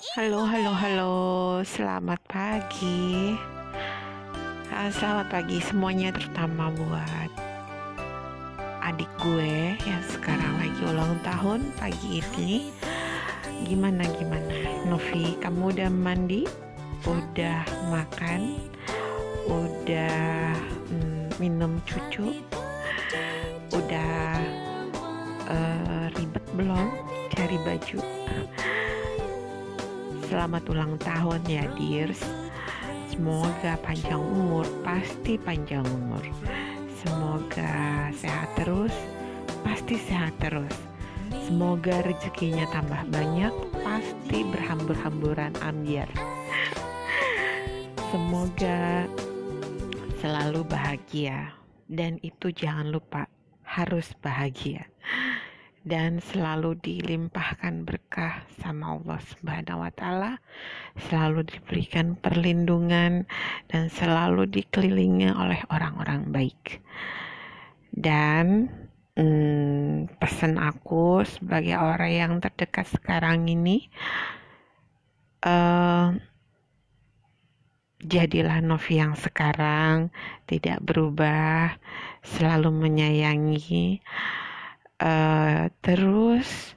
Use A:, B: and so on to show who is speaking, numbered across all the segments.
A: Halo, halo, halo. Selamat pagi. Ah, Selamat pagi semuanya, terutama buat adik gue yang sekarang lagi ulang tahun pagi ini. Gimana, gimana? Novi, kamu udah mandi? Udah makan? Udah mm, minum cucu? Udah eh, ribet belum cari baju? Selamat ulang tahun ya, Dears. Semoga panjang umur, pasti panjang umur. Semoga sehat terus, pasti sehat terus. Semoga rezekinya tambah banyak, pasti berhambur-hamburan ambiar. Semoga selalu bahagia dan itu jangan lupa harus bahagia dan selalu dilimpahkan berkah sama Allah Subhanahu wa taala, selalu diberikan perlindungan dan selalu dikelilingi oleh orang-orang baik. Dan hmm, pesan aku sebagai orang yang terdekat sekarang ini eh, jadilah Novi yang sekarang tidak berubah, selalu menyayangi Eh, terus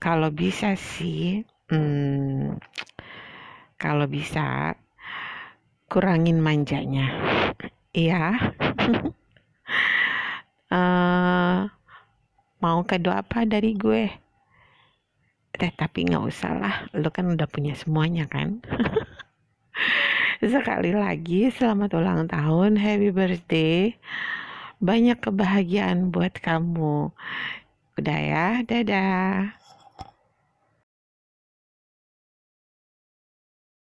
A: kalau bisa sih, hmm, kalau bisa kurangin manjanya, iya. Eh, mau kado apa dari gue? Eh, tapi nggak usah lah, lo kan udah punya semuanya kan. Sekali lagi, selamat ulang tahun, happy birthday. Banyak kebahagiaan buat kamu. Udah ya, dadah.